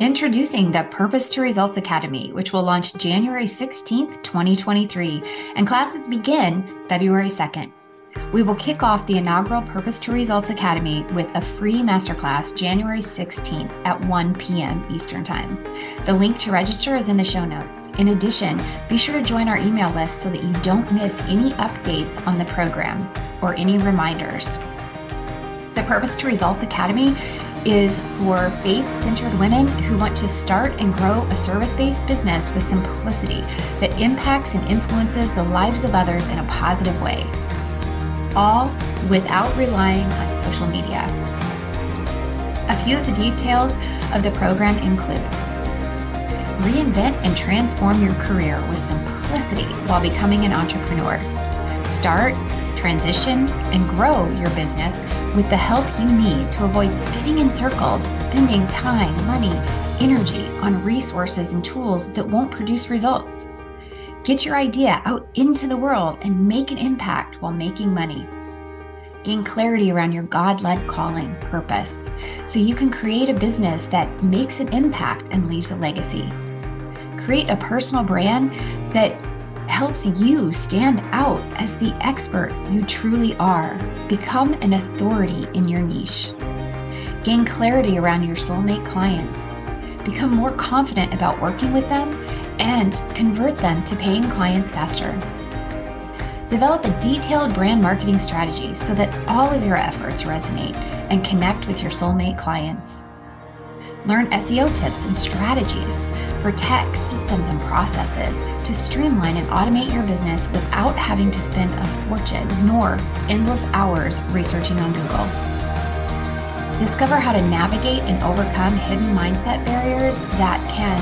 Introducing the Purpose to Results Academy, which will launch January 16th, 2023, and classes begin February 2nd. We will kick off the inaugural Purpose to Results Academy with a free masterclass January 16th at 1 p.m. Eastern Time. The link to register is in the show notes. In addition, be sure to join our email list so that you don't miss any updates on the program or any reminders. The Purpose to Results Academy is for faith centered women who want to start and grow a service based business with simplicity that impacts and influences the lives of others in a positive way, all without relying on social media. A few of the details of the program include reinvent and transform your career with simplicity while becoming an entrepreneur. Start, transition, and grow your business with the help you need to avoid spinning in circles, spending time, money, energy on resources and tools that won't produce results. Get your idea out into the world and make an impact while making money. Gain clarity around your God led calling purpose so you can create a business that makes an impact and leaves a legacy. Create a personal brand that helps you stand out as the expert you truly are. Become an authority in your niche. Gain clarity around your soulmate clients. Become more confident about working with them and convert them to paying clients faster. Develop a detailed brand marketing strategy so that all of your efforts resonate and connect with your soulmate clients. Learn SEO tips and strategies for tech, systems, and processes to streamline and automate your business without having to spend a fortune nor endless hours researching on Google. Discover how to navigate and overcome hidden mindset barriers that can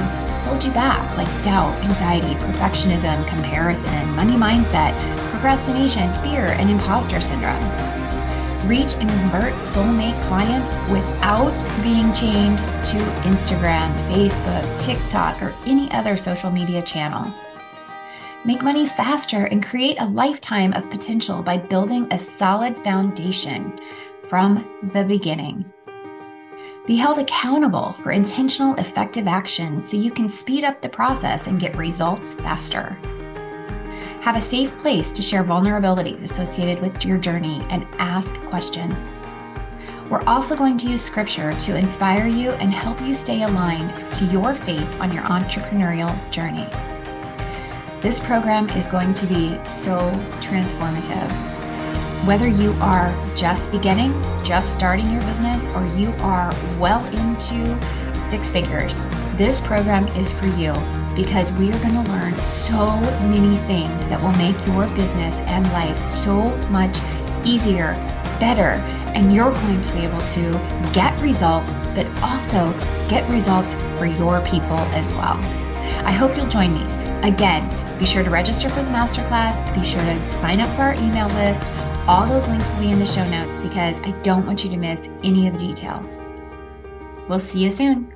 hold you back, like doubt, anxiety, perfectionism, comparison, money mindset, procrastination, fear, and imposter syndrome reach and convert soulmate clients without being chained to Instagram, Facebook, TikTok, or any other social media channel. Make money faster and create a lifetime of potential by building a solid foundation from the beginning. Be held accountable for intentional, effective action so you can speed up the process and get results faster. Have a safe place to share vulnerabilities associated with your journey and ask questions. We're also going to use scripture to inspire you and help you stay aligned to your faith on your entrepreneurial journey. This program is going to be so transformative. Whether you are just beginning, just starting your business, or you are well into six figures, this program is for you because we are going to learn so many things that will make your business and life so much easier, better, and you're going to be able to get results, but also get results for your people as well. I hope you'll join me. Again, be sure to register for the masterclass, be sure to sign up for our email list. All those links will be in the show notes because I don't want you to miss any of the details. We'll see you soon.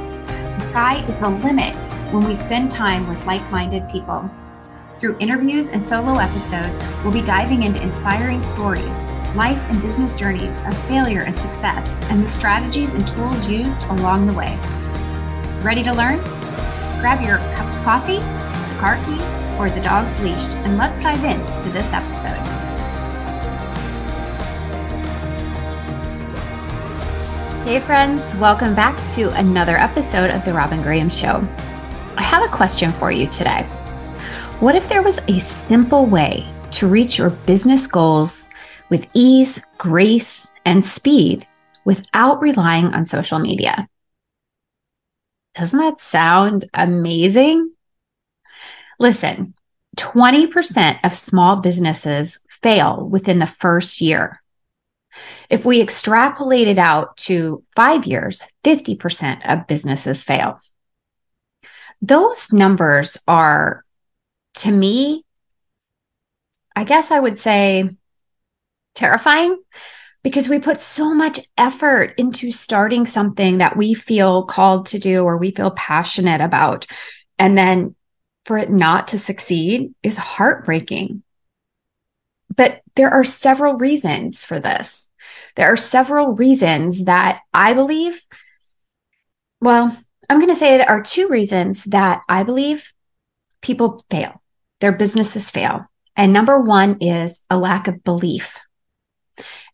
Sky is the limit when we spend time with like minded people. Through interviews and solo episodes, we'll be diving into inspiring stories, life and business journeys of failure and success, and the strategies and tools used along the way. Ready to learn? Grab your cup of coffee, the car keys, or the dog's leash, and let's dive in to this episode. Hey, friends, welcome back to another episode of The Robin Graham Show. I have a question for you today. What if there was a simple way to reach your business goals with ease, grace, and speed without relying on social media? Doesn't that sound amazing? Listen, 20% of small businesses fail within the first year. If we extrapolate it out to five years, 50% of businesses fail. Those numbers are, to me, I guess I would say terrifying because we put so much effort into starting something that we feel called to do or we feel passionate about. And then for it not to succeed is heartbreaking. But there are several reasons for this. There are several reasons that I believe, well, I'm going to say there are two reasons that I believe people fail, their businesses fail. And number one is a lack of belief.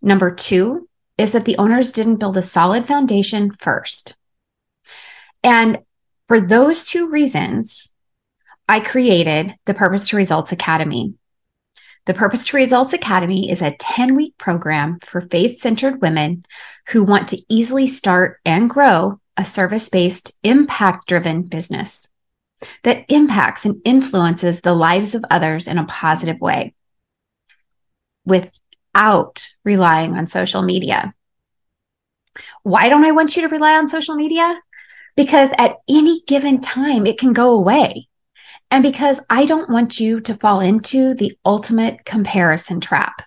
Number two is that the owners didn't build a solid foundation first. And for those two reasons, I created the Purpose to Results Academy. The Purpose to Results Academy is a 10 week program for faith centered women who want to easily start and grow a service based, impact driven business that impacts and influences the lives of others in a positive way without relying on social media. Why don't I want you to rely on social media? Because at any given time, it can go away. And because I don't want you to fall into the ultimate comparison trap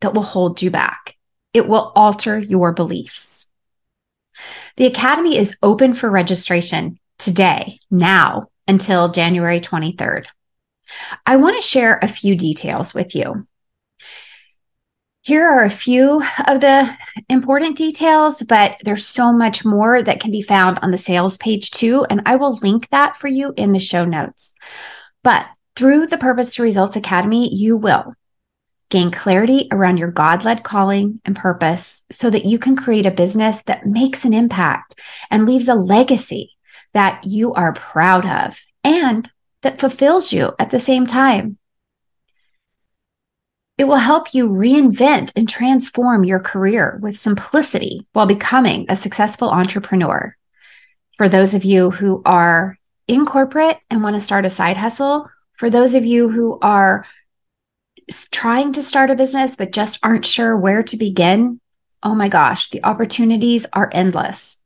that will hold you back. It will alter your beliefs. The Academy is open for registration today, now, until January 23rd. I want to share a few details with you. Here are a few of the important details, but there's so much more that can be found on the sales page too. And I will link that for you in the show notes. But through the Purpose to Results Academy, you will gain clarity around your God led calling and purpose so that you can create a business that makes an impact and leaves a legacy that you are proud of and that fulfills you at the same time. It will help you reinvent and transform your career with simplicity while becoming a successful entrepreneur. For those of you who are in corporate and want to start a side hustle, for those of you who are trying to start a business but just aren't sure where to begin, oh my gosh, the opportunities are endless.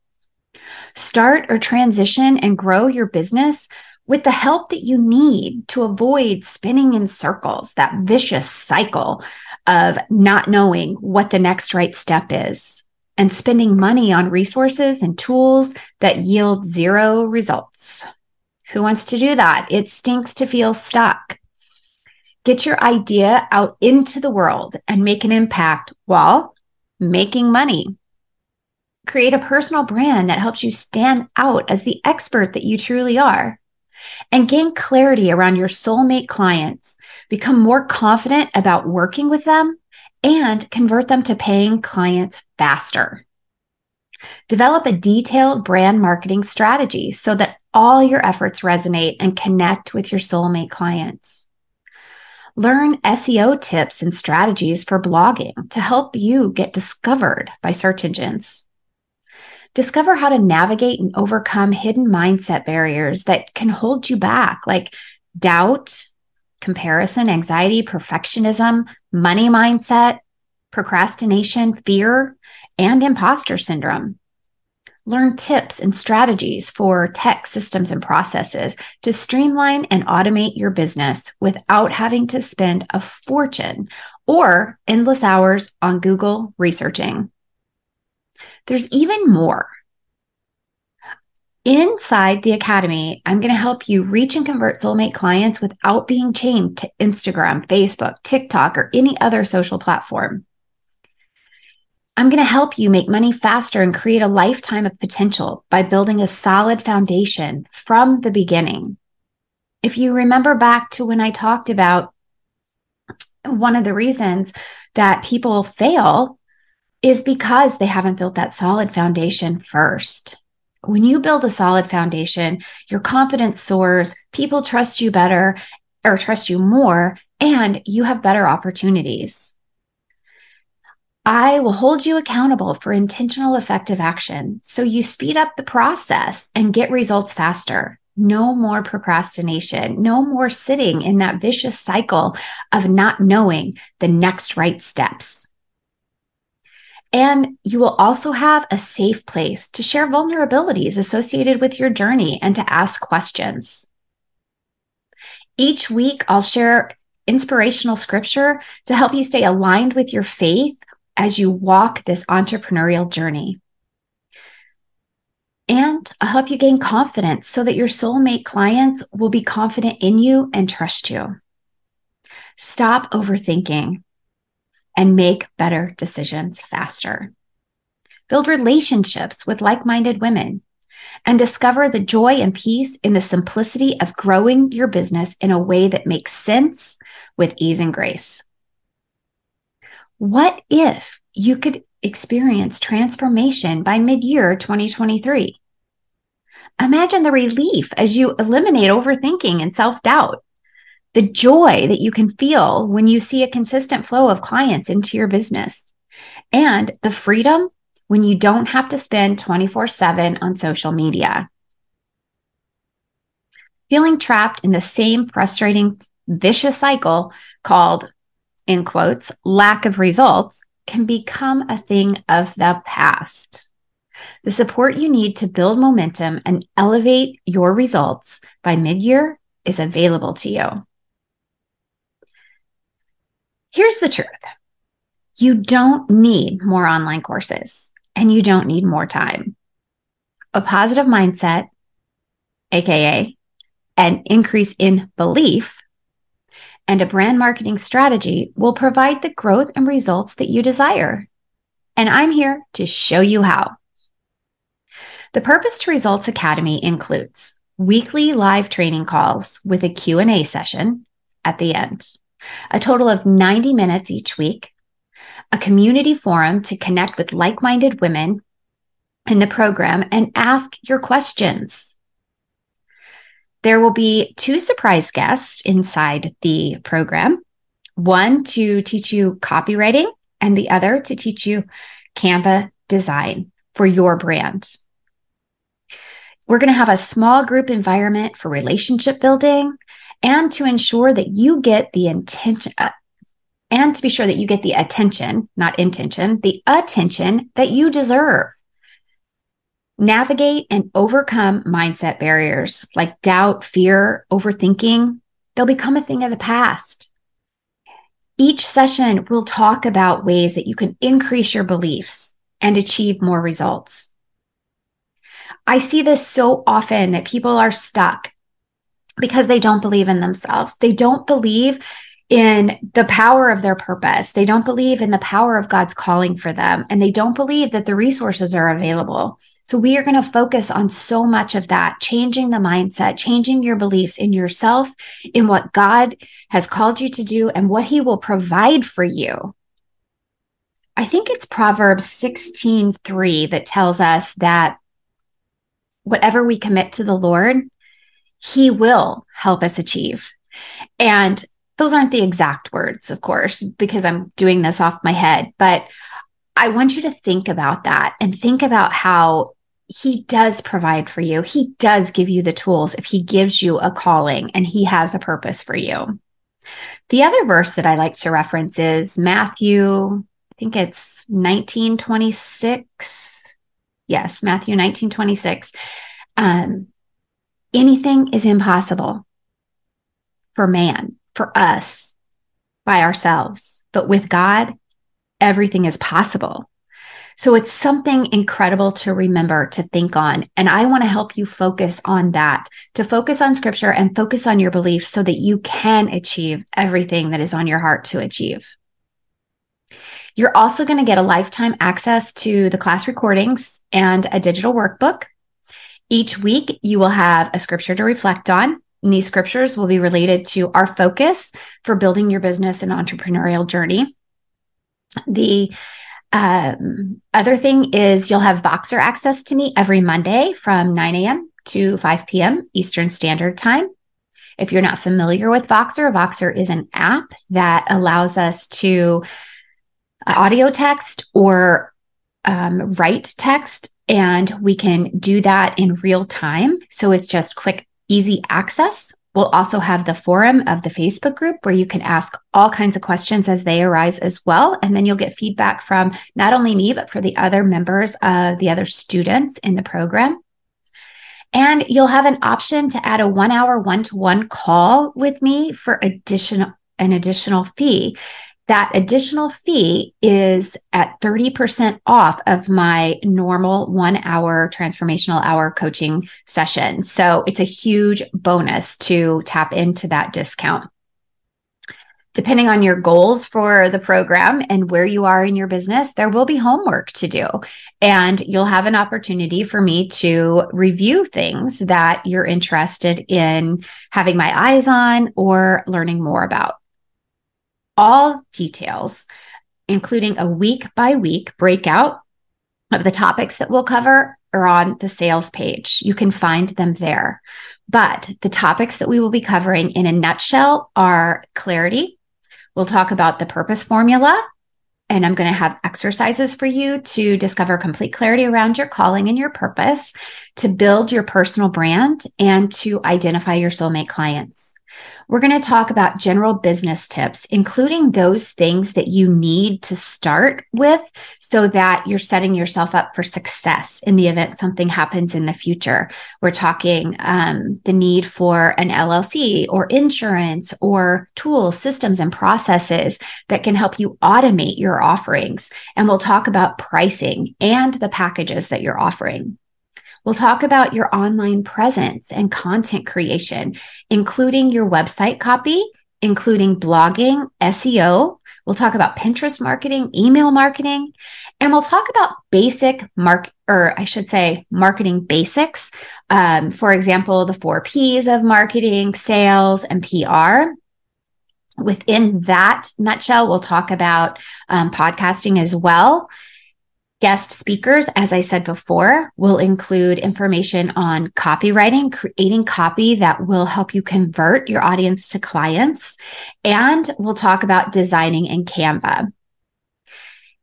Start or transition and grow your business with the help that you need to avoid spinning in circles, that vicious cycle of not knowing what the next right step is and spending money on resources and tools that yield zero results. Who wants to do that? It stinks to feel stuck. Get your idea out into the world and make an impact while making money. Create a personal brand that helps you stand out as the expert that you truly are and gain clarity around your soulmate clients. Become more confident about working with them and convert them to paying clients faster. Develop a detailed brand marketing strategy so that all your efforts resonate and connect with your soulmate clients. Learn SEO tips and strategies for blogging to help you get discovered by search engines. Discover how to navigate and overcome hidden mindset barriers that can hold you back, like doubt, comparison, anxiety, perfectionism, money mindset, procrastination, fear, and imposter syndrome. Learn tips and strategies for tech systems and processes to streamline and automate your business without having to spend a fortune or endless hours on Google researching. There's even more. Inside the Academy, I'm going to help you reach and convert soulmate clients without being chained to Instagram, Facebook, TikTok, or any other social platform. I'm going to help you make money faster and create a lifetime of potential by building a solid foundation from the beginning. If you remember back to when I talked about one of the reasons that people fail is because they haven't built that solid foundation first. When you build a solid foundation, your confidence soars, people trust you better or trust you more, and you have better opportunities. I will hold you accountable for intentional effective action so you speed up the process and get results faster. No more procrastination, no more sitting in that vicious cycle of not knowing the next right steps. And you will also have a safe place to share vulnerabilities associated with your journey and to ask questions. Each week, I'll share inspirational scripture to help you stay aligned with your faith as you walk this entrepreneurial journey. And I'll help you gain confidence so that your soulmate clients will be confident in you and trust you. Stop overthinking and make better decisions faster. Build relationships with like minded women and discover the joy and peace in the simplicity of growing your business in a way that makes sense with ease and grace. What if you could experience transformation by mid year 2023? Imagine the relief as you eliminate overthinking and self doubt, the joy that you can feel when you see a consistent flow of clients into your business, and the freedom when you don't have to spend 24 7 on social media. Feeling trapped in the same frustrating, vicious cycle called, in quotes, lack of results can become a thing of the past. The support you need to build momentum and elevate your results by mid year is available to you. Here's the truth you don't need more online courses and you don't need more time. A positive mindset, AKA an increase in belief, and a brand marketing strategy will provide the growth and results that you desire. And I'm here to show you how. The Purpose to Results Academy includes weekly live training calls with a Q&A session at the end, a total of 90 minutes each week, a community forum to connect with like minded women in the program and ask your questions. There will be two surprise guests inside the program one to teach you copywriting, and the other to teach you Canva design for your brand. We're going to have a small group environment for relationship building and to ensure that you get the intention, uh, and to be sure that you get the attention, not intention, the attention that you deserve. Navigate and overcome mindset barriers like doubt, fear, overthinking. They'll become a thing of the past. Each session will talk about ways that you can increase your beliefs and achieve more results. I see this so often that people are stuck because they don't believe in themselves. They don't believe in the power of their purpose. They don't believe in the power of God's calling for them, and they don't believe that the resources are available. So, we are going to focus on so much of that, changing the mindset, changing your beliefs in yourself, in what God has called you to do, and what He will provide for you. I think it's Proverbs 16 3 that tells us that whatever we commit to the Lord, He will help us achieve. And those aren't the exact words, of course, because I'm doing this off my head, but I want you to think about that and think about how he does provide for you. He does give you the tools if he gives you a calling and he has a purpose for you. The other verse that I like to reference is Matthew, I think it's 1926. Yes, Matthew 1926. Um, anything is impossible for man for us by ourselves, but with God, everything is possible. So it's something incredible to remember, to think on. And I want to help you focus on that, to focus on scripture and focus on your beliefs so that you can achieve everything that is on your heart to achieve. You're also going to get a lifetime access to the class recordings and a digital workbook. Each week, you will have a scripture to reflect on and these scriptures will be related to our focus for building your business and entrepreneurial journey. The um, other thing is you'll have Voxer access to me every Monday from 9 a.m. to 5 p.m. Eastern Standard Time. If you're not familiar with Voxer, Voxer is an app that allows us to uh, audio text or um, write text, and we can do that in real time. So it's just quick easy access We'll also have the forum of the Facebook group where you can ask all kinds of questions as they arise as well. And then you'll get feedback from not only me, but for the other members of the other students in the program. And you'll have an option to add a one hour one to one call with me for additional, an additional fee. That additional fee is at 30% off of my normal one hour transformational hour coaching session. So it's a huge bonus to tap into that discount depending on your goals for the program and where you are in your business, there will be homework to do. And you'll have an opportunity for me to review things that you're interested in having my eyes on or learning more about. All details, including a week by week breakout of the topics that we'll cover, are on the sales page. You can find them there. But the topics that we will be covering in a nutshell are clarity, We'll talk about the purpose formula, and I'm going to have exercises for you to discover complete clarity around your calling and your purpose, to build your personal brand, and to identify your soulmate clients. We're going to talk about general business tips, including those things that you need to start with so that you're setting yourself up for success in the event something happens in the future. We're talking um, the need for an LLC or insurance or tools, systems, and processes that can help you automate your offerings. And we'll talk about pricing and the packages that you're offering. We'll talk about your online presence and content creation, including your website copy, including blogging, SEO. We'll talk about Pinterest marketing, email marketing, and we'll talk about basic mark, or I should say, marketing basics. Um, for example, the four P's of marketing, sales, and PR. Within that nutshell, we'll talk about um, podcasting as well. Guest speakers, as I said before, will include information on copywriting, creating copy that will help you convert your audience to clients. And we'll talk about designing in Canva.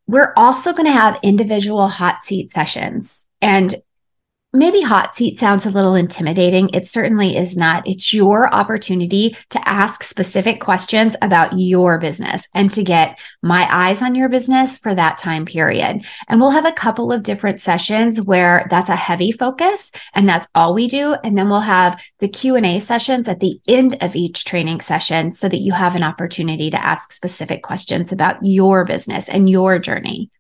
We're also going to have individual hot seat sessions. And maybe hot seat sounds a little intimidating. It certainly is not. It's your opportunity to ask specific questions about your business and to get my eyes on your business for that time period. And we'll have a couple of different sessions where that's a heavy focus and that's all we do. And then we'll have the Q&A sessions at the end of each training session so that you have an opportunity to ask specific questions about your business and your journey.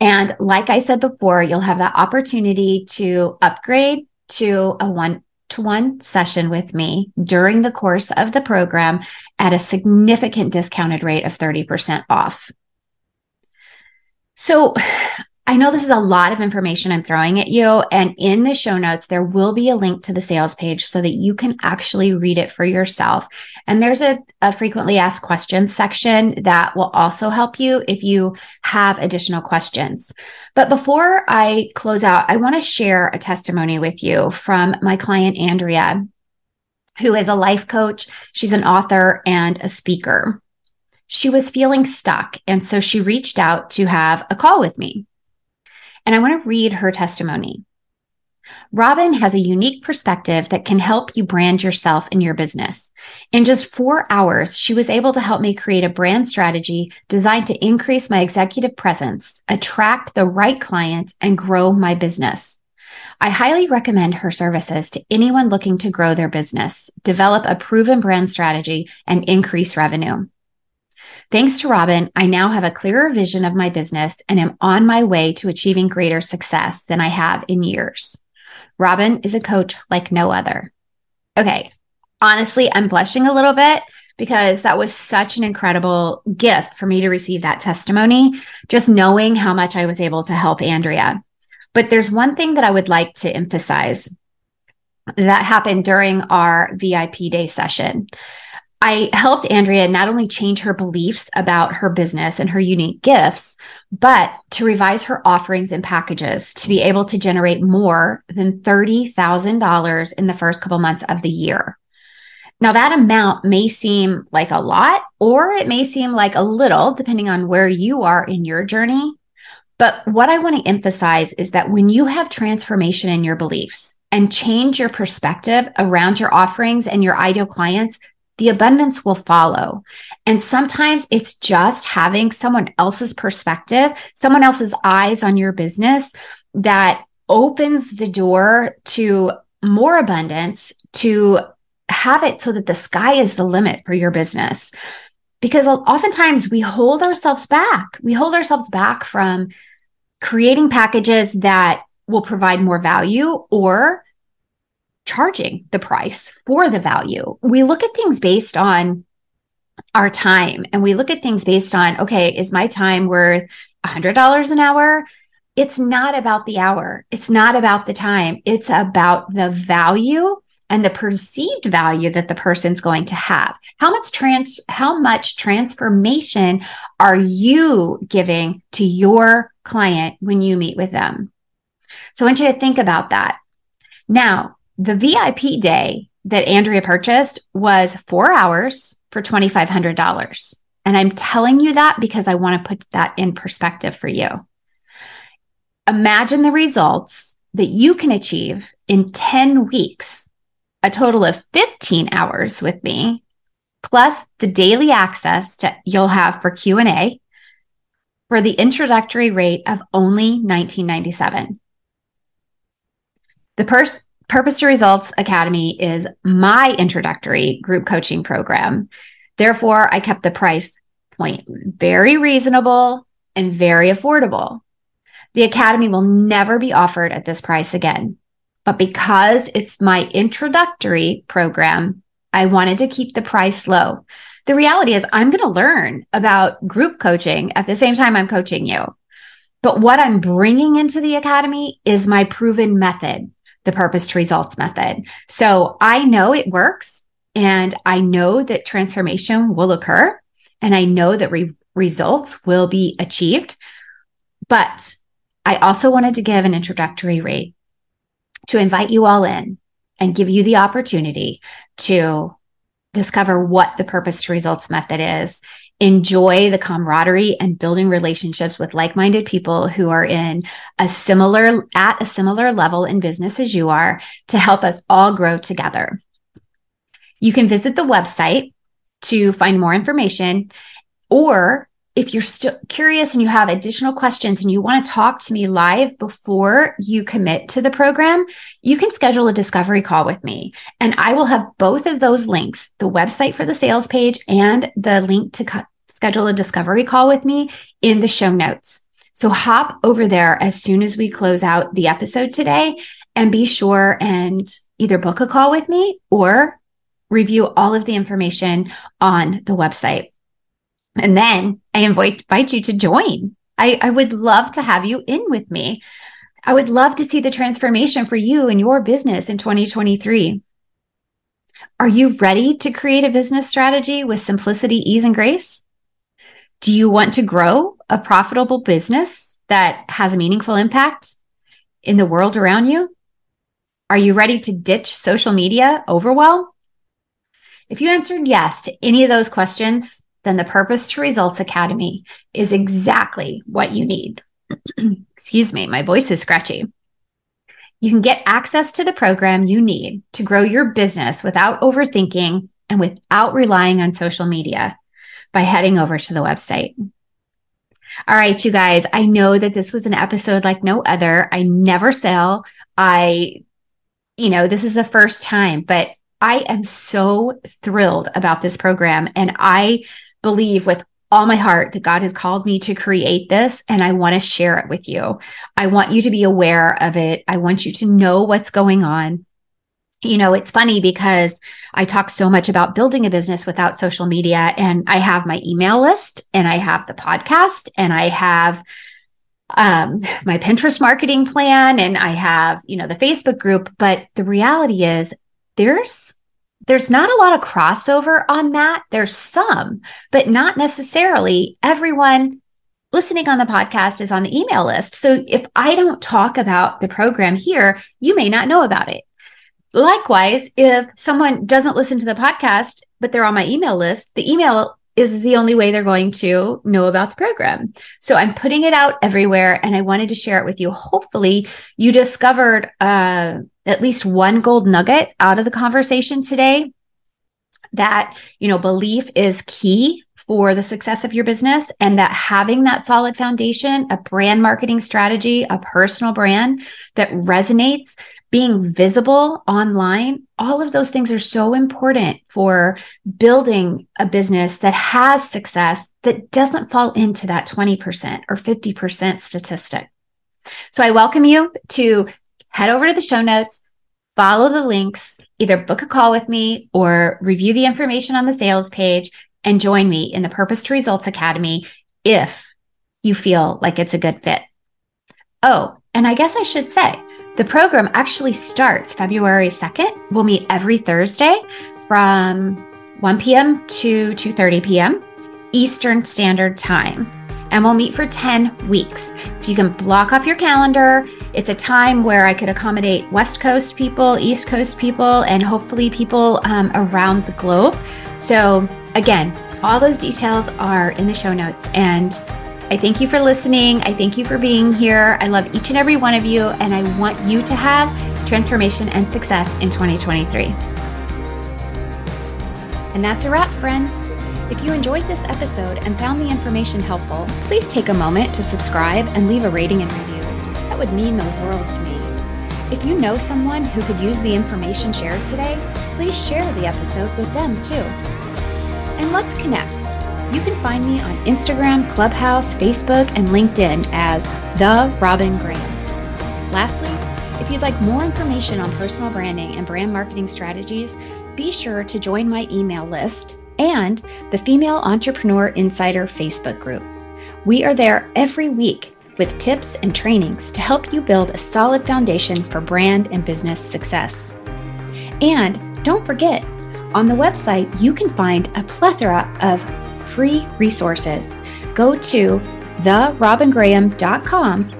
And like I said before, you'll have that opportunity to upgrade to a one to one session with me during the course of the program at a significant discounted rate of 30% off. So I know this is a lot of information I'm throwing at you. And in the show notes, there will be a link to the sales page so that you can actually read it for yourself. And there's a, a frequently asked questions section that will also help you if you have additional questions. But before I close out, I want to share a testimony with you from my client, Andrea, who is a life coach. She's an author and a speaker. She was feeling stuck. And so she reached out to have a call with me. And I want to read her testimony. Robin has a unique perspective that can help you brand yourself and your business. In just four hours, she was able to help me create a brand strategy designed to increase my executive presence, attract the right clients, and grow my business. I highly recommend her services to anyone looking to grow their business, develop a proven brand strategy, and increase revenue. Thanks to Robin, I now have a clearer vision of my business and am on my way to achieving greater success than I have in years. Robin is a coach like no other. Okay. Honestly, I'm blushing a little bit because that was such an incredible gift for me to receive that testimony, just knowing how much I was able to help Andrea. But there's one thing that I would like to emphasize that happened during our VIP day session. I helped Andrea not only change her beliefs about her business and her unique gifts, but to revise her offerings and packages to be able to generate more than $30,000 in the first couple months of the year. Now, that amount may seem like a lot, or it may seem like a little, depending on where you are in your journey. But what I want to emphasize is that when you have transformation in your beliefs, and change your perspective around your offerings and your ideal clients, the abundance will follow. And sometimes it's just having someone else's perspective, someone else's eyes on your business that opens the door to more abundance, to have it so that the sky is the limit for your business. Because oftentimes we hold ourselves back. We hold ourselves back from creating packages that will provide more value or charging the price for the value. We look at things based on our time and we look at things based on, okay, is my time worth $100 an hour? It's not about the hour. It's not about the time. It's about the value and the perceived value that the person's going to have. How much trans how much transformation are you giving to your client when you meet with them? So I want you to think about that. Now, the VIP day that Andrea purchased was four hours for $2,500. And I'm telling you that because I want to put that in perspective for you. Imagine the results that you can achieve in 10 weeks, a total of 15 hours with me, plus the daily access to you'll have for Q&A for the introductory rate of only 1997. The purse Purpose to Results Academy is my introductory group coaching program. Therefore, I kept the price point very reasonable and very affordable. The Academy will never be offered at this price again. But because it's my introductory program, I wanted to keep the price low. The reality is, I'm going to learn about group coaching at the same time I'm coaching you. But what I'm bringing into the Academy is my proven method the purpose to results method. So I know it works and I know that transformation will occur and I know that re- results will be achieved. But I also wanted to give an introductory rate to invite you all in and give you the opportunity to discover what the purpose to results method is enjoy the camaraderie and building relationships with like-minded people who are in a similar at a similar level in business as you are to help us all grow together. You can visit the website to find more information or if you're still curious and you have additional questions and you want to talk to me live before you commit to the program, you can schedule a discovery call with me. And I will have both of those links the website for the sales page and the link to schedule a discovery call with me in the show notes. So hop over there as soon as we close out the episode today and be sure and either book a call with me or review all of the information on the website. And then I invite, you to join. I, I would love to have you in with me. I would love to see the transformation for you and your business in 2023. Are you ready to create a business strategy with simplicity, ease, and grace? Do you want to grow a profitable business that has a meaningful impact in the world around you? Are you ready to ditch social media overwhelm? If you answered yes to any of those questions, then the Purpose to Results Academy is exactly what you need. Excuse me, my voice is scratchy. You can get access to the program you need to grow your business without overthinking and without relying on social media by heading over to the website. All right, you guys, I know that this was an episode like no other. I never sell. I, you know, this is the first time, but I am so thrilled about this program. And I believe with all my heart that God has called me to create this and I want to share it with you. I want you to be aware of it. I want you to know what's going on you know, it's funny because I talk so much about building a business without social media and I have my email list and I have the podcast and I have um, my Pinterest marketing plan and I have, you know, the Facebook group. But the reality is there's, there's not a lot of crossover on that. There's some, but not necessarily everyone listening on the podcast is on the email list. So if I don't talk about the program here, you may not know about it. Likewise, if someone doesn't listen to the podcast, but they're on my email list, the email is the only way they're going to know about the program. So I'm putting it out everywhere and I wanted to share it with you. Hopefully you discovered a, at least one gold nugget out of the conversation today that, you know, belief is key for the success of your business and that having that solid foundation, a brand marketing strategy, a personal brand that resonates, being visible online, all of those things are so important for building a business that has success that doesn't fall into that 20% or 50% statistic. So I welcome you to head over to the show notes, follow the links, either book a call with me or review the information on the sales page and join me in the Purpose to Results Academy if you feel like it's a good fit. Oh, and I guess I should say the program actually starts February 2nd. We'll meet every Thursday from 1 p.m. to 2:30 p.m. Eastern Standard Time and we'll meet for 10 weeks. So you can block off your calendar. It's a time where I could accommodate West Coast people, East Coast people, and hopefully people um, around the globe. So, again, all those details are in the show notes. And I thank you for listening. I thank you for being here. I love each and every one of you, and I want you to have transformation and success in 2023. And that's a wrap, friends. If you enjoyed this episode and found the information helpful, please take a moment to subscribe and leave a rating and review. That would mean the world to me. If you know someone who could use the information shared today, please share the episode with them too. And let's connect. You can find me on Instagram, Clubhouse, Facebook, and LinkedIn as The Robin Graham. Lastly, if you'd like more information on personal branding and brand marketing strategies, be sure to join my email list and the Female Entrepreneur Insider Facebook group. We are there every week with tips and trainings to help you build a solid foundation for brand and business success. And don't forget, on the website, you can find a plethora of free resources. Go to therobingraham.com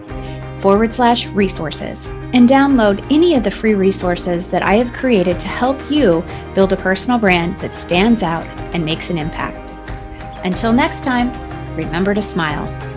forward slash resources and download any of the free resources that I have created to help you build a personal brand that stands out and makes an impact. Until next time, remember to smile.